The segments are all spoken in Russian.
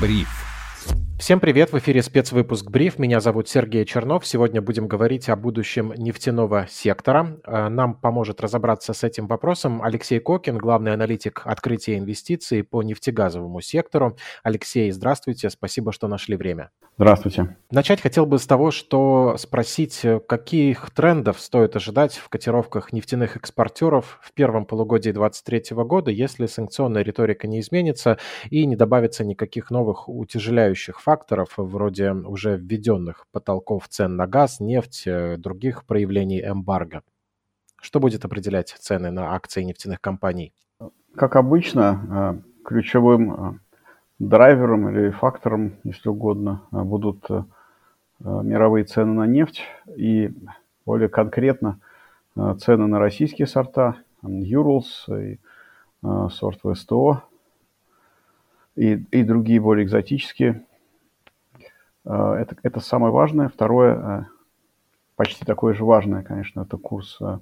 Бриф. Всем привет, в эфире спецвыпуск «Бриф». Меня зовут Сергей Чернов. Сегодня будем говорить о будущем нефтяного сектора. Э, нам поможет разобраться с этим вопросом Алексей Кокин, главный аналитик открытия инвестиций по нефтегазовому сектору. Алексей, здравствуйте, спасибо, что нашли время. Здравствуйте. Начать хотел бы с того, что спросить, каких трендов стоит ожидать в котировках нефтяных экспортеров в первом полугодии 2023 года, если санкционная риторика не изменится и не добавится никаких новых утяжеляющих факторов, вроде уже введенных потолков цен на газ, нефть, э, других проявлений эмбарго. Что будет определять цены на акции нефтяных компаний? Как обычно, э, ключевым э, драйвером или фактором, если угодно, будут мировые цены на нефть и более конкретно цены на российские сорта, Юрлс и сорт ВСТО и, и другие более экзотические это, это самое важное. Второе, э, почти такое же важное, конечно, это курс э,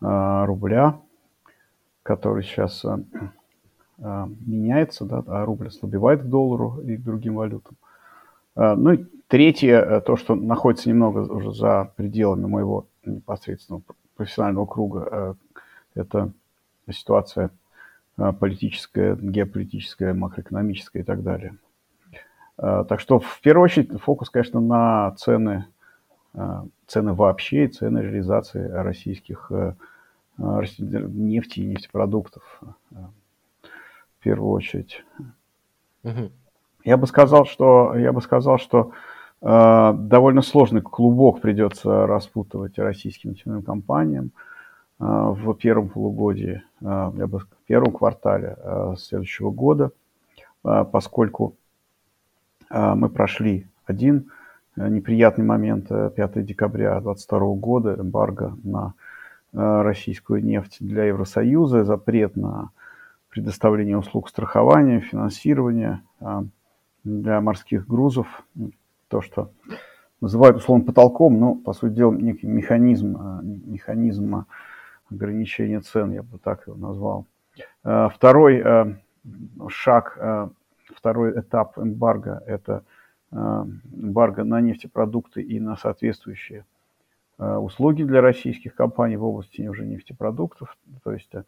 рубля, который сейчас меняется, да, а рубль ослабевает к доллару и к другим валютам. Ну и третье, то, что находится немного уже за пределами моего непосредственного профессионального круга, это ситуация политическая, геополитическая, макроэкономическая и так далее. Э, так что в первую очередь фокус, конечно, на цены, э, цены вообще и цены реализации российских э, нефти и нефтепродуктов в первую очередь. Угу. Я бы сказал, что я бы сказал, что э, довольно сложный клубок придется распутывать российским нефтяным компаниям э, в первом полугодии, э, я бы в первом квартале э, следующего года, э, поскольку мы прошли один э, неприятный момент 5 э, декабря 2022 года, эмбарго на э, российскую нефть для Евросоюза, запрет на предоставление услуг страхования, финансирования а, для морских грузов, то, что называют условно потолком, но, по сути дела, некий механизм, механизм ограничения цен, я бы так его назвал. Второй шаг Второй этап эмбарго – это э, эмбарго на нефтепродукты и на соответствующие э, услуги для российских компаний в области уже нефтепродуктов. То есть э,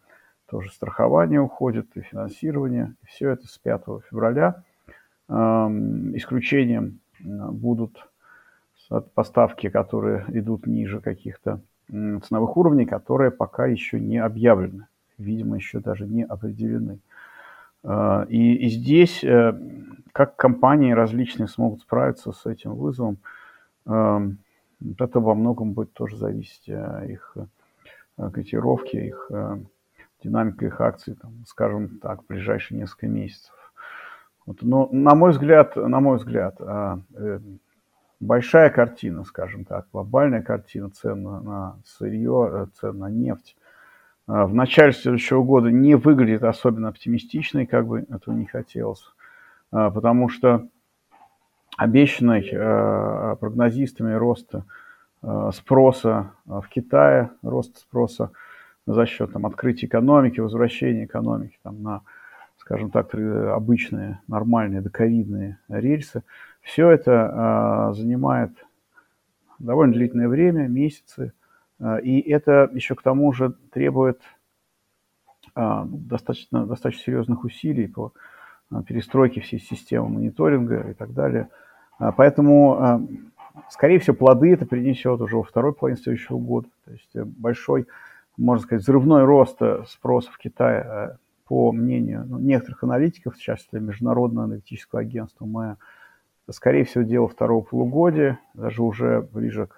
тоже страхование уходит и финансирование. Все это с 5 февраля. Эм, исключением будут поставки, которые идут ниже каких-то ценовых уровней, которые пока еще не объявлены, видимо, еще даже не определены. А, и, и здесь, э, как компании различные смогут справиться с этим вызовом, эм, это во многом будет тоже зависеть э, их э, котировки, их динамика их акций, там, скажем так, в ближайшие несколько месяцев. Вот, но на мой взгляд, на мой взгляд, большая картина, скажем так, глобальная картина цен на сырье, цен на нефть, в начале следующего года не выглядит особенно оптимистичной, как бы этого не хотелось, а, потому что обещанный а, прогнозистами роста спроса в Китае, рост спроса за счет там, открытия экономики, возвращения экономики там, на, скажем так, обычные, нормальные, доковидные рельсы, все это занимает довольно длительное время, месяцы, а, и это еще к тому же требует а, ну, достаточно, достаточно серьезных усилий по а, перестройке всей системы мониторинга и так далее. Поэтому, скорее всего, плоды это принесет уже во второй половине следующего года. То есть э, большой, можно сказать, взрывной рост э, спроса в Китае, э, по мнению ну, некоторых аналитиков, в частности, Международного аналитического агентства МЭА, скорее всего, дело второго полугодия, даже уже ближе к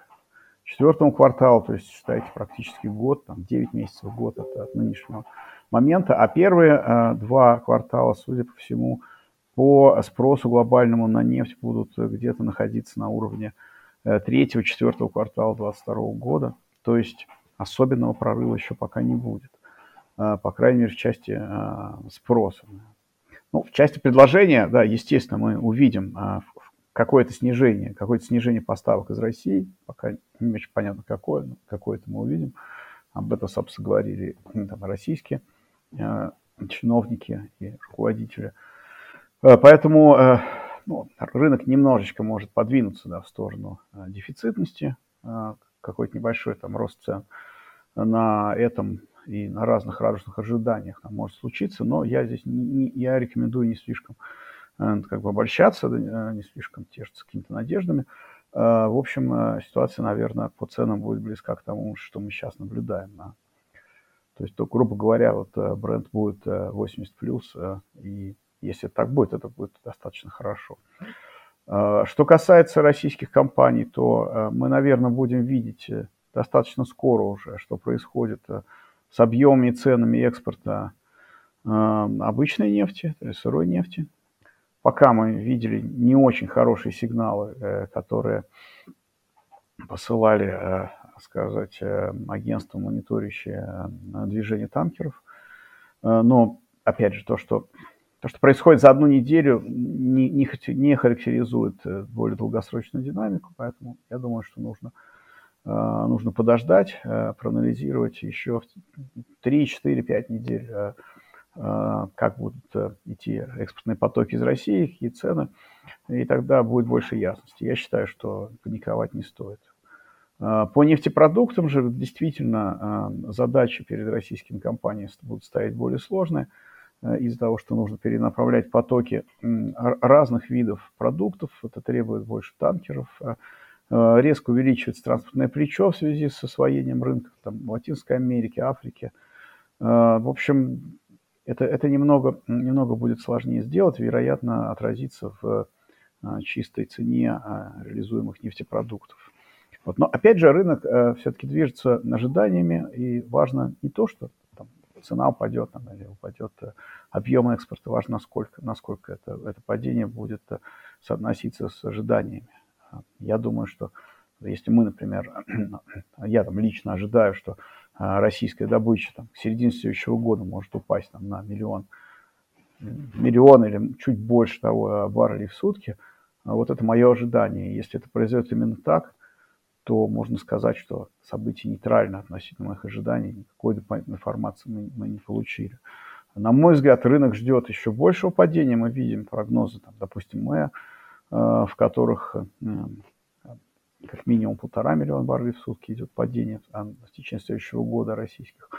четвертому кварталу, то есть считайте практически год, там 9 месяцев, год это от нынешнего момента, а первые э, два квартала, судя по всему, по спросу глобальному на нефть будут где-то находиться на уровне э, третьего, четвертого квартала 2022 года, то есть особенного прорыва еще пока не будет, э, по крайней мере в части э, спроса. Ну, в части предложения, да, естественно, мы увидим э, какое-то снижение, какое-то снижение поставок из России, пока не очень понятно какое, но какое-то мы увидим. Об этом, собственно, говорили ну, там, российские э, чиновники и руководители. Э, поэтому, э, ну, рынок немножечко может подвинуться да, в сторону э, дефицитности, э, какой-то небольшой там рост цен на этом и на разных радужных ожиданиях там может случиться, но я здесь не, не, я рекомендую не слишком э, как бы обольщаться, э, не слишком тешиться какими-то надеждами. Э, в общем, ситуация, наверное, по ценам будет близка к тому, что мы сейчас наблюдаем. То есть, то, грубо говоря, вот бренд будет 80 плюс, и если так будет, это будет достаточно хорошо. Что касается российских компаний, то мы, наверное, будем видеть достаточно скоро уже, что происходит с объемами и ценами экспорта э, обычной нефти, сырой нефти. Пока мы видели не очень хорошие сигналы, э, которые посылали, э, сказать, э, агентство, мониторящее движение танкеров. Но, опять же, то, что то, что происходит за одну неделю, не, не, не характеризует более долгосрочную динамику, поэтому я думаю, что нужно нужно подождать, проанализировать еще 3, 4, 5 недель, как будут идти экспортные потоки из России, какие цены, и тогда будет больше ясности. Я считаю, что паниковать не стоит. По нефтепродуктам же действительно задачи перед российскими компаниями будут стоять более сложные из-за того, что нужно перенаправлять потоки разных видов продуктов. Это требует больше танкеров, Э, резко увеличивается транспортное плечо в связи с освоением рынков там, в Латинской Америке, Африке. Э, в общем, это, это немного, немного будет сложнее сделать, вероятно, отразится в э, чистой цене реализуемых нефтепродуктов. Вот. Но опять же, рынок все-таки движется ожиданиями, и важно не то, что там, цена упадет там, или упадет объем экспорта, важно, насколько, насколько это, это падение будет соотноситься с ожиданиями. Я думаю, что если мы, например, я там лично ожидаю, что а, российская добыча там, к середине следующего года может упасть там, на миллион, миллион или чуть больше того а, баррелей в сутки, а вот это мое ожидание. Если это произойдет именно так, то можно сказать, что событие нейтрально относительно моих ожиданий, никакой дополнительной информации мы, мы не получили. На мой взгляд, рынок ждет еще большего падения. Мы видим прогнозы, там, допустим, Э, в которых как минимум полтора миллиона баррелей в сутки идет падение а в течение следующего года российских,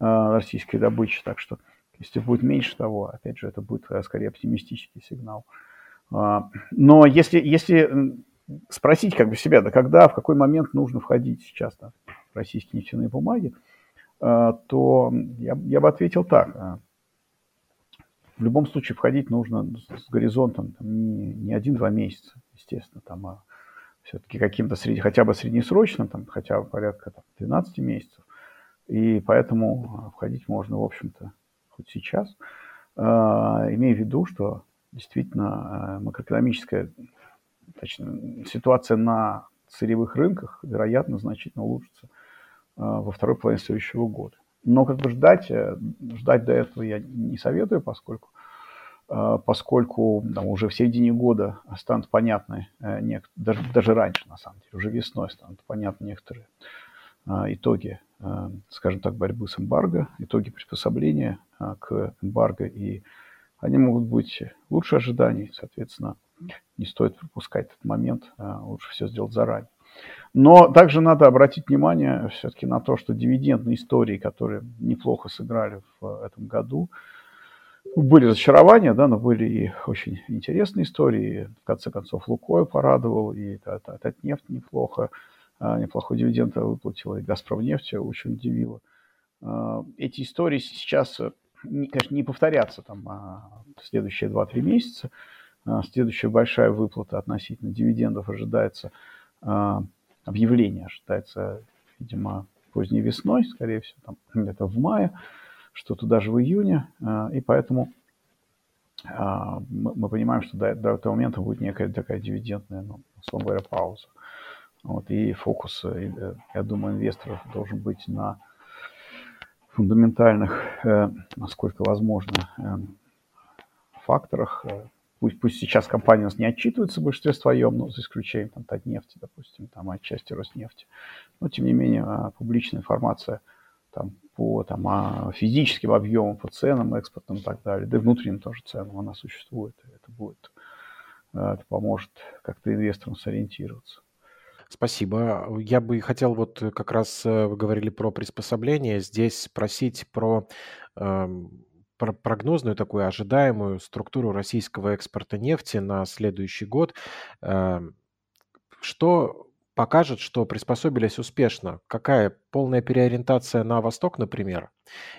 э, российской добычи. Так что если будет меньше того, опять же, это будет скорее оптимистический сигнал. А, но если, если спросить как бы себя, да когда, в какой момент нужно входить сейчас да, в российские нефтяные бумаги, то я, я бы ответил так. В любом случае входить нужно с горизонтом там, не, не один-два месяца, естественно, там, а все-таки каким-то среди, хотя бы среднесрочно, там, хотя бы порядка там, 12 месяцев. И поэтому а, входить можно, в общем-то, хоть сейчас, э, имея в виду, что действительно э, макроэкономическая точнее, ситуация на сырьевых рынках, вероятно, значительно улучшится э, во второй половине следующего года. Но как бы ждать, э, ждать до этого я не советую, поскольку, поскольку там, уже в середине года станут понятны, э, даже, даже раньше, на самом деле, уже весной станут понятны некоторые итоги, скажем так, борьбы с эмбарго, итоги приспособления к эмбарго, и они могут быть лучше ожиданий, соответственно, не стоит пропускать этот момент, лучше все сделать заранее. Но также надо обратить внимание все-таки на то, что дивидендные истории, которые неплохо сыграли в этом году, были разочарования, да, но были и очень интересные истории. В конце концов, Лукойл порадовал, и Татнефть неплохо, а, неплохой дивиденд выплатила, и Газпромнефть очень удивила. А, эти истории сейчас, конечно, не повторятся там а, в следующие 2-3 месяца. Следующая большая выплата относительно дивидендов ожидается а, объявление ожидается, видимо, поздней весной, скорее всего, там где-то в мае, что-то даже в июне, а, и поэтому а, мы понимаем, что до, до этого момента будет некая такая дивидендная, ну, условно говоря, пауза. Вот, и фокус, э, я думаю, инвесторов должен быть на фундаментальных, э, насколько возможно, э, факторах, Пусть, пусть сейчас компания у нас не отчитывается в большинстве своем, но за исключением там, Татнефти, допустим, там, отчасти Роснефти. Но, тем не менее, а, публичная информация там, по там, а, физическим объемам, по ценам, экспортным и так далее, да и внутренним тоже ценам она существует. Это будет это поможет как-то инвесторам сориентироваться. Спасибо. Я бы хотел вот как раз вы говорили про приспособление, здесь спросить про эм, прогнозную такую ожидаемую структуру российского экспорта нефти на следующий год. Эм, что покажет, что приспособились успешно? Какая полная переориентация на восток, например?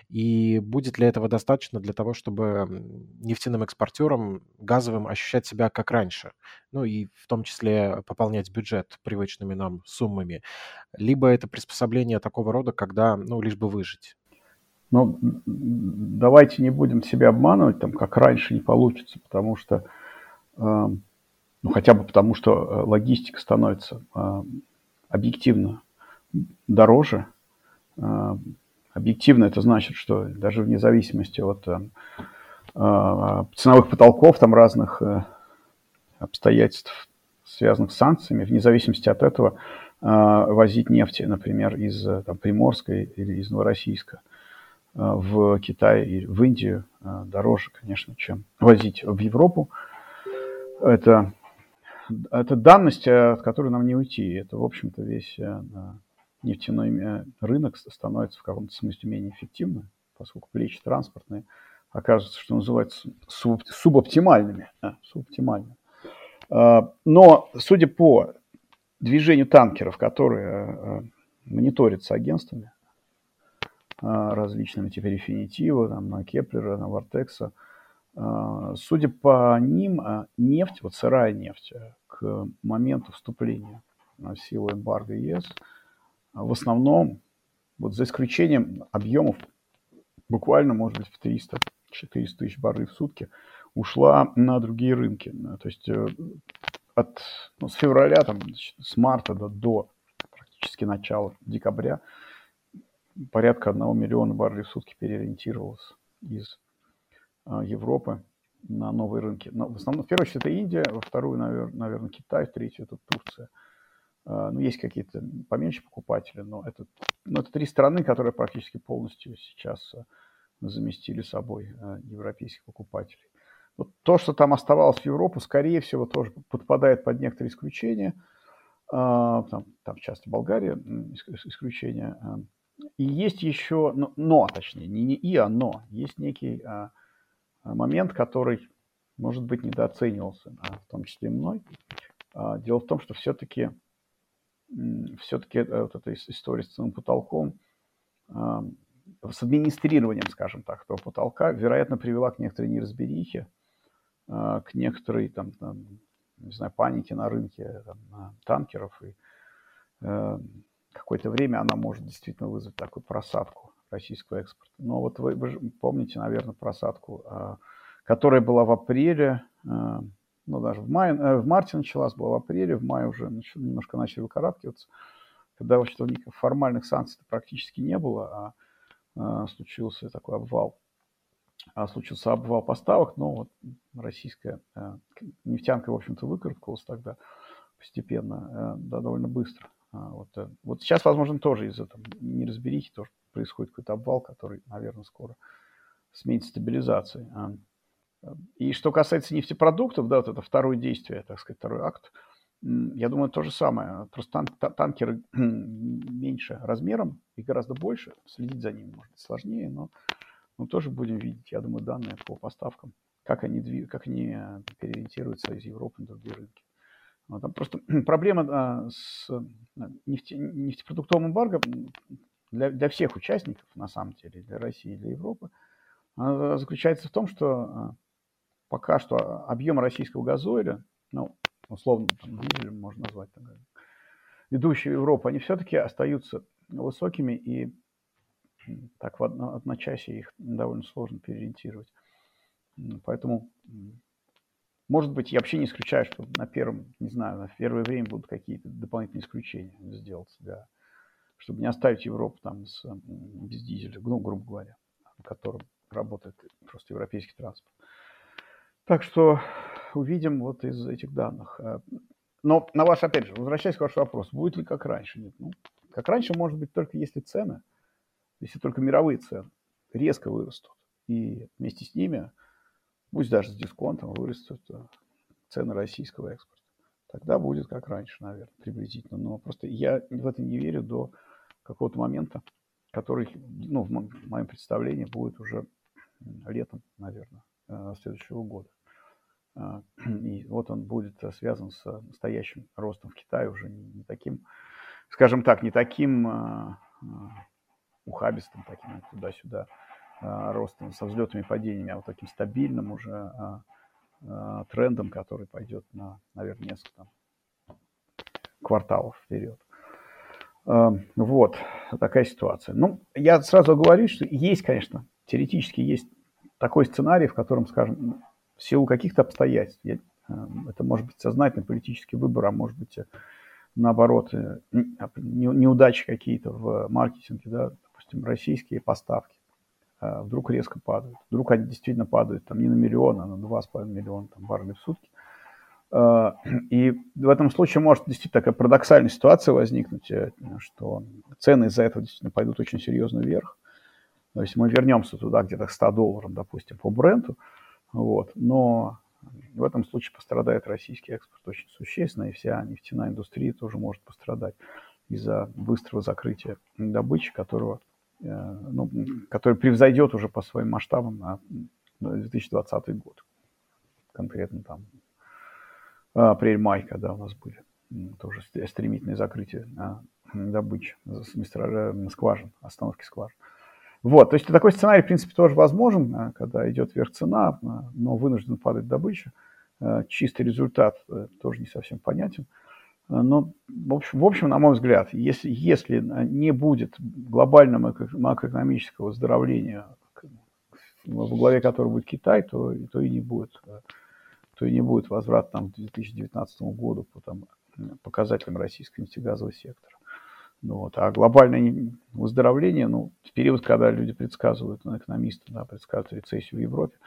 И будет ли этого достаточно для того, чтобы нефтяным экспортерам газовым ощущать себя как раньше? Ну и в том числе пополнять бюджет привычными нам суммами. Либо это приспособление такого рода, когда, ну, лишь бы выжить. Но давайте не будем себя обманывать, там, как раньше не получится, потому что, э, ну, хотя бы потому, что э, логистика становится э, объективно дороже. Э, объективно это значит, что даже вне зависимости от э, э, ценовых потолков, там разных э, обстоятельств, связанных с санкциями, вне зависимости от этого, возить нефть, например, из там, Приморска или из Новороссийска – в Китай и в Индию дороже, конечно, чем возить в Европу. Это, это данность, э, от которой нам не уйти. Это, в общем-то, весь нефтяной рынок становится в каком-то смысле менее эффективным, поскольку плечи транспортные оказываются, что называется, суб, субоптимальными. субоптимальными. Но, судя по движению танкеров, которые мониторятся агентствами, различными, типа Рефинитива, там, на Кеплера, на Вартекса. А, судя по ним, нефть, вот сырая нефть, к моменту вступления в силу эмбарго ЕС, в основном, вот за исключением объемов буквально, может быть, в 300-400 тысяч баррелей в сутки, ушла на другие рынки. То есть э, от, ну, с февраля, там, с марта до, до практически начала декабря порядка 1 миллиона баррелей в сутки переориентировалось из а, Европы на новые рынки. Но в основном, в первую очередь, это Индия, во вторую, наверное, наверное Китай, в третью это Турция. А, ну, есть какие-то поменьше покупатели, но это, но это три страны, которые практически полностью сейчас а, заместили собой европейских покупателей. Вот то, что там оставалось в Европу, скорее всего, тоже подпадает под некоторые исключения. Там, там в частности, Болгария исключение. И есть еще, но, но точнее, не, не и, а но. Есть некий а, а, момент, который, может быть, недооценивался, а, в том числе и мной. А, дело в том, что все-таки все-таки э, вот эта история с ценовым потолком, с администрированием, скажем так, этого потолка, вероятно, привела к некоторой неразберихе, а, к некоторой, там, там, не знаю, панике на рынке там, танкеров и э, какое-то время она может действительно вызвать такую просадку российского экспорта. Но вот вы, вы же помните, наверное, просадку, а, которая была в апреле, а, ну даже в мае, э, в марте началась, была в апреле, в мае уже немножко начали выкарабкиваться, когда вообще формальных санкций практически не было, а, а случился такой обвал. А случился обвал поставок, но вот российская нефтянка, в общем-то, выкарабкалась тогда постепенно, да, довольно быстро. Вот, э, вот сейчас, возможно, тоже из-за там, неразберихи тоже происходит какой-то обвал, который, наверное, скоро сменит стабилизацией. А, и что касается нефтепродуктов, да, вот это второе действие, так сказать, второй акт, я думаю, то же самое. Просто тан танкеры меньше размером и гораздо больше. Следить за ними может быть сложнее, но мы тоже будем видеть, я думаю, данные по поставкам, как они, двиг... как они э, переориентируются из Европы на другие рынки. Там просто проблема а, с нефте, нефтепродуктовым эмбарго для, для всех участников, на самом деле, для России для Европы, заключается в том, что а, пока что объем российского газоиля, ну, условно, там, дизель можно назвать, так, ведущие Европы, они все-таки остаются высокими, и так в одно, одночасье их довольно сложно переориентировать. Поэтому может быть, я вообще не исключаю, что на первом, не знаю, на первое время будут какие-то дополнительные исключения сделать, да, чтобы не оставить Европу там с, без дизеля, ну, грубо говоря, на котором работает просто европейский транспорт. Так что увидим вот из этих данных. Э, но на ваш, опять же, возвращаясь к вашему вопросу, будет ли как раньше? Нет. Ну, как раньше может быть только если цены, если только мировые цены резко вырастут. И вместе с ними пусть даже с дисконтом, вырастут цены российского экспорта. Тогда будет как раньше, наверное, приблизительно. Но просто я в это не верю до какого-то момента, который, ну, в моем представлении, будет уже летом, наверное, э, следующего года. А, и вот он будет связан с настоящим ростом в Китае, уже не таким, скажем так, не таким а, а, ухабистым, таким туда-сюда ростом, со взлетами и падениями, а вот таким стабильным уже трендом, который пойдет на, наверное, несколько кварталов вперед. Вот такая ситуация. Ну, я сразу говорю, что есть, конечно, теоретически есть такой сценарий, в котором, скажем, в силу каких-то обстоятельств, я, э, это может быть сознательный политический выбор, а может быть, э, наоборот, э, неудачи какие-то в маркетинге, да, допустим, российские поставки вдруг резко падают. Вдруг они действительно падают там не на миллион, а на два с половиной миллиона там, баррелей в сутки. И в этом случае может действительно такая парадоксальная ситуация возникнуть, что цены из-за этого действительно пойдут очень серьезно вверх. То есть мы вернемся туда где-то к 100 долларам, допустим, по бренду, вот, но в этом случае пострадает российский экспорт очень существенно, и вся нефтяная индустрия тоже может пострадать из-за быстрого закрытия добычи, которого, э, ну, который превзойдет уже по своим масштабам на 2020 год. Конкретно там апрель-май, когда у нас были тоже стремительные закрытия добычи, скважин, остановки скважин. Вот, то есть такой сценарий, в принципе, тоже возможен, э, когда идет вверх цена, э, но вынужден падать добыча. Э, чистый результат тоже не совсем понятен. Но, в общем, в общем, на мой взгляд, если, если не будет глобального макроэкономического выздоровления, во главе которого будет Китай, то, то и не будет, то и не будет возврат там, к 2019 году по там, показателям российского нефтегазового сектора. Ну вот. А глобальное выздоровление, ну, в период, когда люди предсказывают, ну, экономисты, да, предсказывают рецессию в Европе,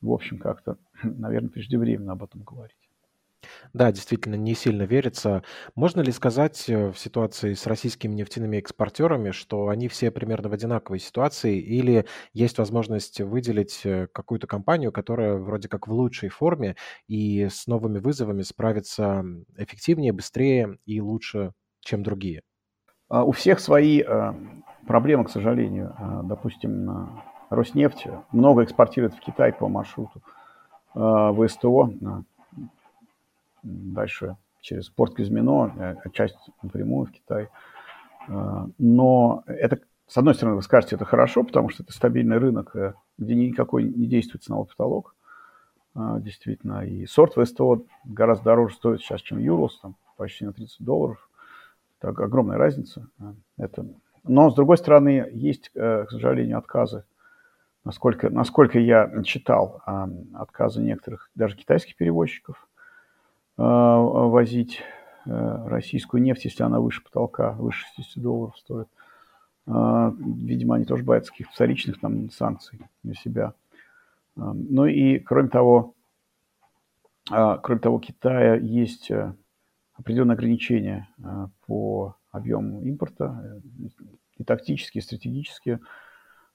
в общем, как-то, наверное, преждевременно об этом говорить. Да, действительно, не сильно верится. Можно ли сказать э, в ситуации с российскими нефтяными экспортерами, что они все примерно в одинаковой ситуации, или есть возможность выделить э, какую-то компанию, которая вроде как в лучшей форме и с новыми вызовами справится эффективнее, быстрее и лучше, чем другие? А, у всех свои э, проблемы, к сожалению. А, допустим, Роснефть много экспортирует в Китай по маршруту в СТО, дальше через порт Кузьмино, э, часть напрямую в Китай. Но это, с одной стороны, вы скажете, это хорошо, потому что это стабильный рынок, э, где никакой не действует ценовой потолок. Действительно, и сорт в СТО гораздо дороже стоит сейчас, чем Юрлс, там почти на 30 долларов. Так, огромная разница. Это... Но, с другой стороны, есть, э, к сожалению, отказы. Насколько, насколько я читал, отказы некоторых, даже китайских перевозчиков, э, возить э, российскую нефть, если она выше потолка, выше 60 долларов стоит. Видимо, они тоже боятся каких-то вторичных там, санкций для себя. Ну и, кроме того, кроме того, Китая есть определенные ограничения э, по объему импорта, э, и тактические, и стратегические.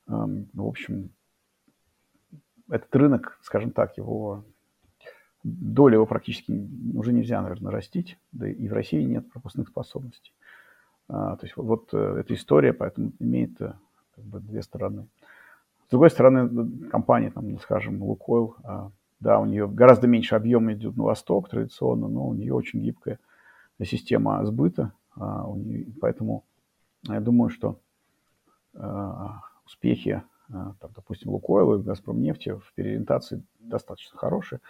В общем, этот рынок, скажем так, его доля его практически уже нельзя, наверное, растить, да и в России нет пропускных способностей. А, то есть вот, э, эта история, поэтому имеет как бы две стороны. С другой стороны, компания, там, скажем, Лукойл, а, да, у нее гораздо меньше объема идет на восток традиционно, но у нее очень гибкая система сбыта, а, поэтому я думаю, что успехи, там, допустим, Лукойла и Газпром нефти в переориентации достаточно хорошие.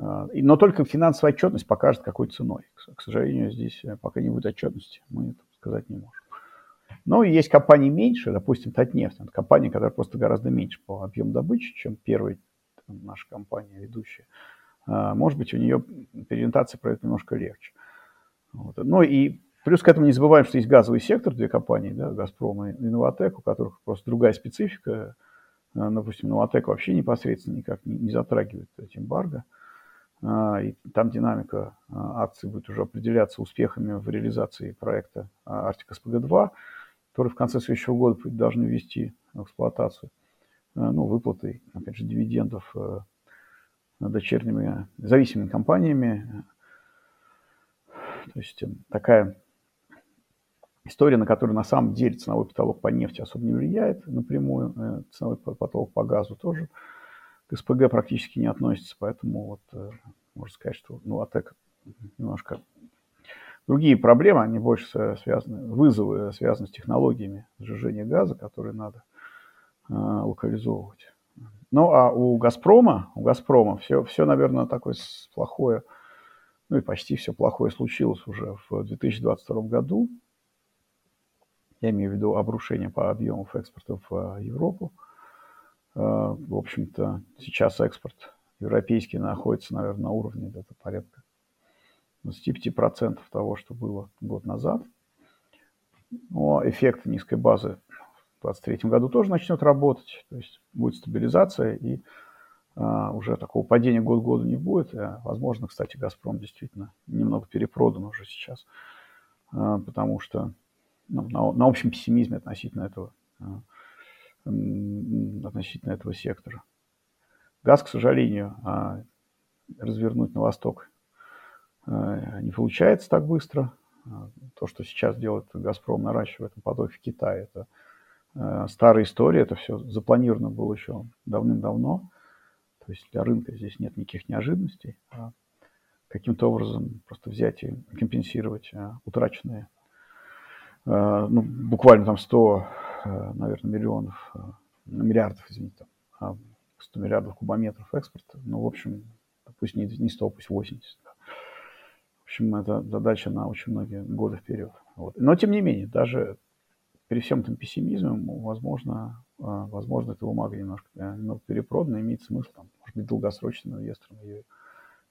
Но только финансовая отчетность покажет, какой ценой. К сожалению, здесь э, пока не будет отчетности, мы это сказать не можем. Но есть компании меньше, допустим, Татнефть. Это компания, которая просто гораздо меньше по объему добычи, чем первая наша компания ведущая. Может быть, у нее переориентация пройдет немножко легче. Вот. Ну и плюс к этому не забываем, что есть газовый сектор, две компании, да, «Газпром» и «Новотек», у которых просто другая специфика. А, допустим, «Новотек» вообще непосредственно никак не, затрагивает эти эмбарго. А, и там динамика а, акций будет уже определяться успехами в реализации проекта «Арктика СПГ-2», который в конце следующего года должны ввести в эксплуатацию. Ну, выплатой, опять же, дивидендов дочерними зависимыми компаниями. То есть такая история, на которую на самом деле ценовой потолок по нефти особо не влияет напрямую, ценовой потолок по газу тоже к СПГ практически не относится, поэтому вот можно сказать, что ну, АТЭК немножко другие проблемы, они больше связаны, вызовы связаны с технологиями сжижения газа, которые надо э, локализовывать. Ну, а у «Газпрома», у «Газпрома» все, все, наверное, такое плохое, ну и почти все плохое случилось уже в 2022 году. Я имею в виду обрушение по объему экспорта в э, Европу. Э, в общем-то, сейчас экспорт европейский находится, наверное, на уровне где-то порядка 25% того, что было год назад. Но эффект низкой базы в 2023 году тоже начнет работать. То есть будет стабилизация и а, уже такого падения год к году не будет. А, возможно, кстати, «Газпром» действительно немного перепродан уже сейчас, а, потому что ну, на, на общем пессимизме относительно этого, а, относительно этого сектора. Газ, к сожалению, а, развернуть на восток а, не получается так быстро. А, то, что сейчас делает «Газпром», наращивает поток в Китае, это старая история, это все запланировано было еще давным-давно. То есть для рынка здесь нет никаких неожиданностей. А каким-то образом просто взять и компенсировать утраченные, ну, буквально там 100, наверное, миллионов, миллиардов, извините, там, 100 миллиардов кубометров экспорта. Ну, в общем, пусть не, не 100, пусть 80. Да. В общем, это задача на очень многие годы вперед. Вот. Но, тем не менее, даже при всем этом пессимизме, возможно, а, возможно, эта бумага немножко, э, немного перепродана, имеет смысл, там, может быть, долгосрочным инвесторам ее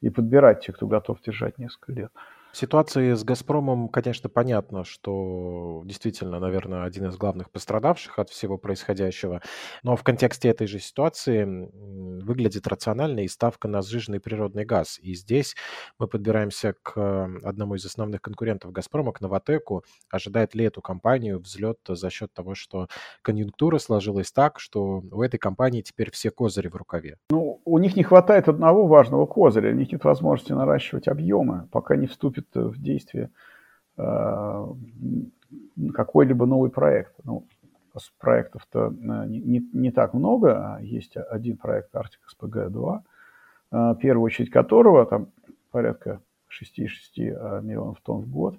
и подбирать тех, кто готов держать несколько лет. Ситуации с «Газпромом», конечно, понятно, что действительно, наверное, один из главных пострадавших от всего происходящего. Но в контексте этой же ситуации выглядит рационально и ставка на сжиженный природный газ. И здесь мы подбираемся к одному из основных конкурентов «Газпрома», к «Новотеку». Ожидает ли эту компанию взлет за счет того, что конъюнктура сложилась так, что у этой компании теперь все козыри в рукаве? Ну, у них не хватает одного важного козыря. У них нет возможности наращивать объемы, пока не вступит вступит в действие э, какой-либо новый проект. Ну, проектов-то э, не, не, не так много. А есть один проект Arctic SPG-2, в первую очередь которого там порядка 6,6 миллионов тонн в год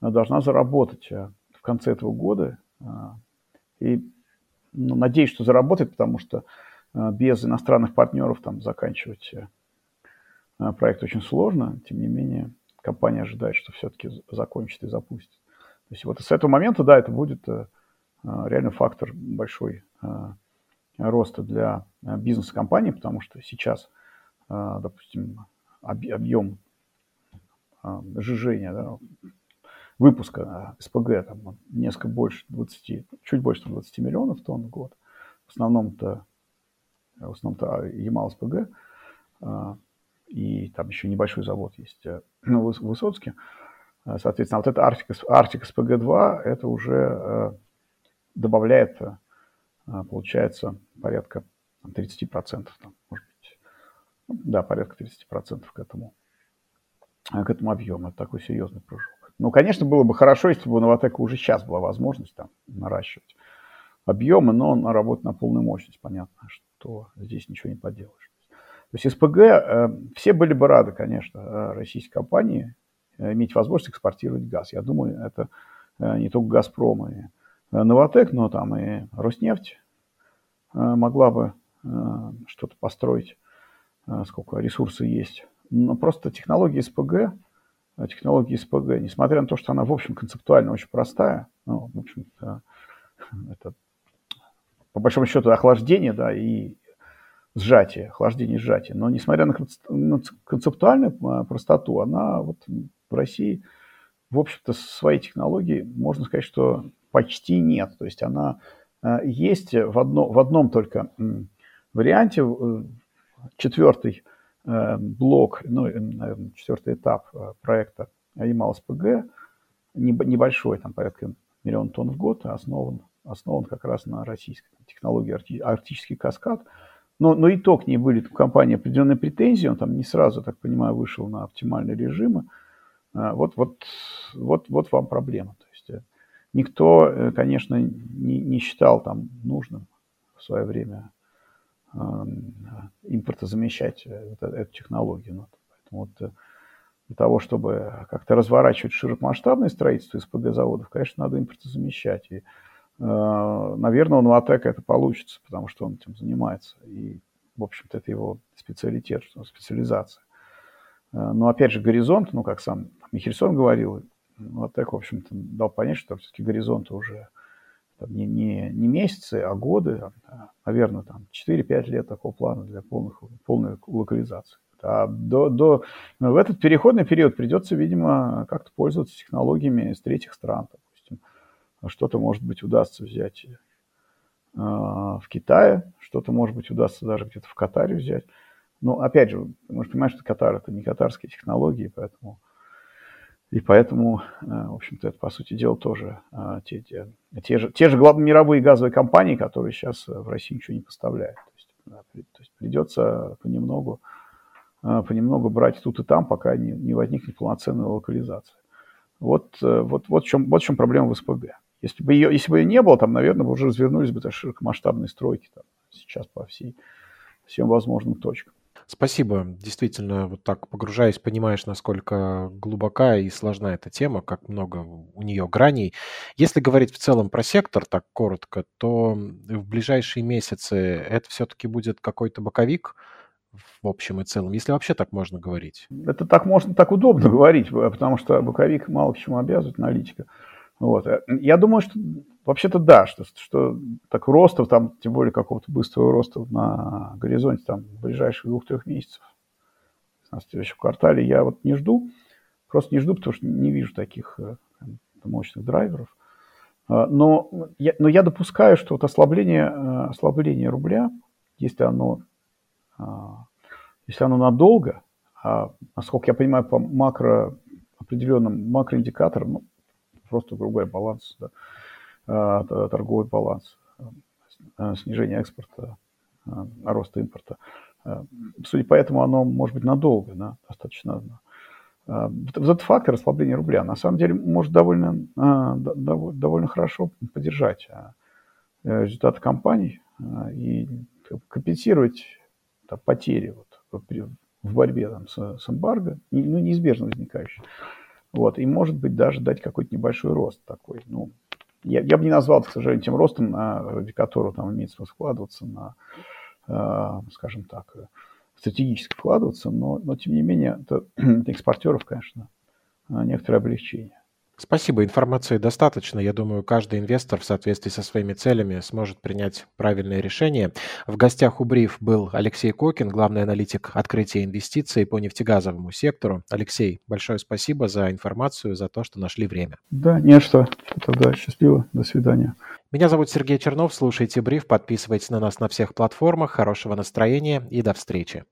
должна заработать в конце этого года. И ну, надеюсь, что заработает, потому что без иностранных партнеров там заканчивать проект очень сложно. Тем не менее, компания ожидает, что все-таки закончит и запустит. То есть вот с этого момента, да, это будет э, э, реально фактор большой э, роста для бизнеса компании, потому что сейчас, допустим, объем сжижения, да, выпуска СПГ там, несколько больше 20, чуть больше 20 миллионов тонн в год. В основном-то в основном-то Ямал СПГ и там еще небольшой завод есть ну, в Высоцке. Э, соответственно, вот это Arctic, Arctic SPG-2, это уже э, добавляет, получается, порядка 30%, там, может быть, ну, да, порядка 30% к этому, к этому объему. Это такой серьезный прыжок. Ну, конечно, было бы хорошо, если бы у Новотека уже сейчас была возможность там наращивать объемы, но он работает на полную мощность. Понятно, что здесь ничего не поделаешь. То есть СПГ, э, все были бы рады, конечно, э, российской компании э, иметь возможность экспортировать газ. Я думаю, это не только «Газпром» и «Новотек», но там и «Роснефть» могла бы что-то построить, сколько ресурсов есть. Но просто технология СПГ, технология СПГ, несмотря на то, что она, в общем, концептуально очень простая, ну, в общем это по большому счету охлаждение, да, и сжатие, охлаждение сжатие. Но несмотря на концептуальную а, простоту, она вот в России, в общем-то, своей технологии, можно сказать, что почти нет. То есть она а, есть в, одно, в одном только варианте, э, четвертый э, блок, ну, наверное, четвертый этап э, проекта ЯМАЛ-СПГ, небольшой, там порядка миллион тонн в год, основан, основан как раз на российской технологии арктический каскад – но, но и то к ней были у компании определенные претензии, он там не сразу, так понимаю, вышел на оптимальные режимы. А, вот, вот, вот, вот вам проблема. То есть э, никто, э, конечно, не, не считал там нужным в свое время импортозамещать эту, эту технологию. Ну, поэтому вот для того, чтобы как-то разворачивать широкомасштабное строительство СПГ заводов, конечно, надо импортозамещать. И Э, наверное, у Новотека это получится, потому что он этим занимается. И, в общем-то, это его специалитет, специализация. Э, но, опять же, горизонт, ну, как сам Михельсон говорил, Новотек, в общем-то, дал понять, что все-таки горизонты уже там, не, не, не месяцы, а годы, а, наверное, там 4-5 лет такого плана для полных, полной локализации. А до, до, в этот переходный период придется, видимо, как-то пользоваться технологиями из третьих стран. А что-то, может быть, удастся взять э, в Китае, что-то, может быть, удастся даже где-то в Катаре взять. Но, опять же, ты можешь понимать, что Катар – это не катарские технологии, поэтому... И поэтому, э, в общем-то, это, по сути дела, тоже э, те, те, те, же, те же мировые газовые компании, которые сейчас в России ничего не поставляют. То есть, да, то есть придется понемногу, понемногу брать тут и там, пока не, не возникнет полноценная локализация. Вот, вот, вот, в чем, вот в чем проблема в СПГ. Если бы ее, если бы ее не было, там, наверное, уже развернулись бы широкомасштабные стройки там, сейчас по всей, всем возможным точкам. Спасибо. Действительно, вот так погружаясь, понимаешь, насколько глубока и сложна эта тема, как много у нее граней. Если говорить в целом про сектор, так коротко, то в ближайшие месяцы это все-таки будет какой-то боковик в общем и целом, если вообще так можно говорить. Это так можно, так удобно говорить, потому что боковик мало к чему обязывает аналитика. Вот. Э, я думаю, что вообще-то да, что, что так роста, там, тем более какого-то быстрого роста на горизонте там, ближайших двух-трех месяцев, в следующем квартале я вот не жду, просто не жду, потому что не вижу таких э, мощных драйверов. А, но я, но я допускаю, что вот ослабление, э, ослабление рубля, если оно, а, если оно надолго, а, насколько я понимаю, по макро определенным макроиндикаторам, ну, просто другой баланс, да, а, торговый баланс, а, снижение экспорта, а, рост импорта. Судя по этому, оно может быть надолго, да, достаточно. Вот этот фактор ослабления рубля на самом деле может довольно, довольно хорошо поддержать результаты компаний и компенсировать потери вот, в борьбе там, с, с эмбарго, ну, неизбежно возникающие. Вот, и, может быть, даже дать какой-то небольшой рост такой. Ну, я, я бы не назвал это, к сожалению, тем ростом, на, ради которого там имеет смысл вкладываться на, э, скажем так, стратегически вкладываться, но, но тем не менее, это для экспортеров, конечно, некоторое облегчение. Спасибо, информации достаточно. Я думаю, каждый инвестор в соответствии со своими целями сможет принять правильное решение. В гостях у Бриф был Алексей Кокин, главный аналитик открытия инвестиций по нефтегазовому сектору. Алексей, большое спасибо за информацию, за то, что нашли время. Да, не что. Тогда счастливо. До свидания. Меня зовут Сергей Чернов. Слушайте Бриф, подписывайтесь на нас на всех платформах. Хорошего настроения и до встречи.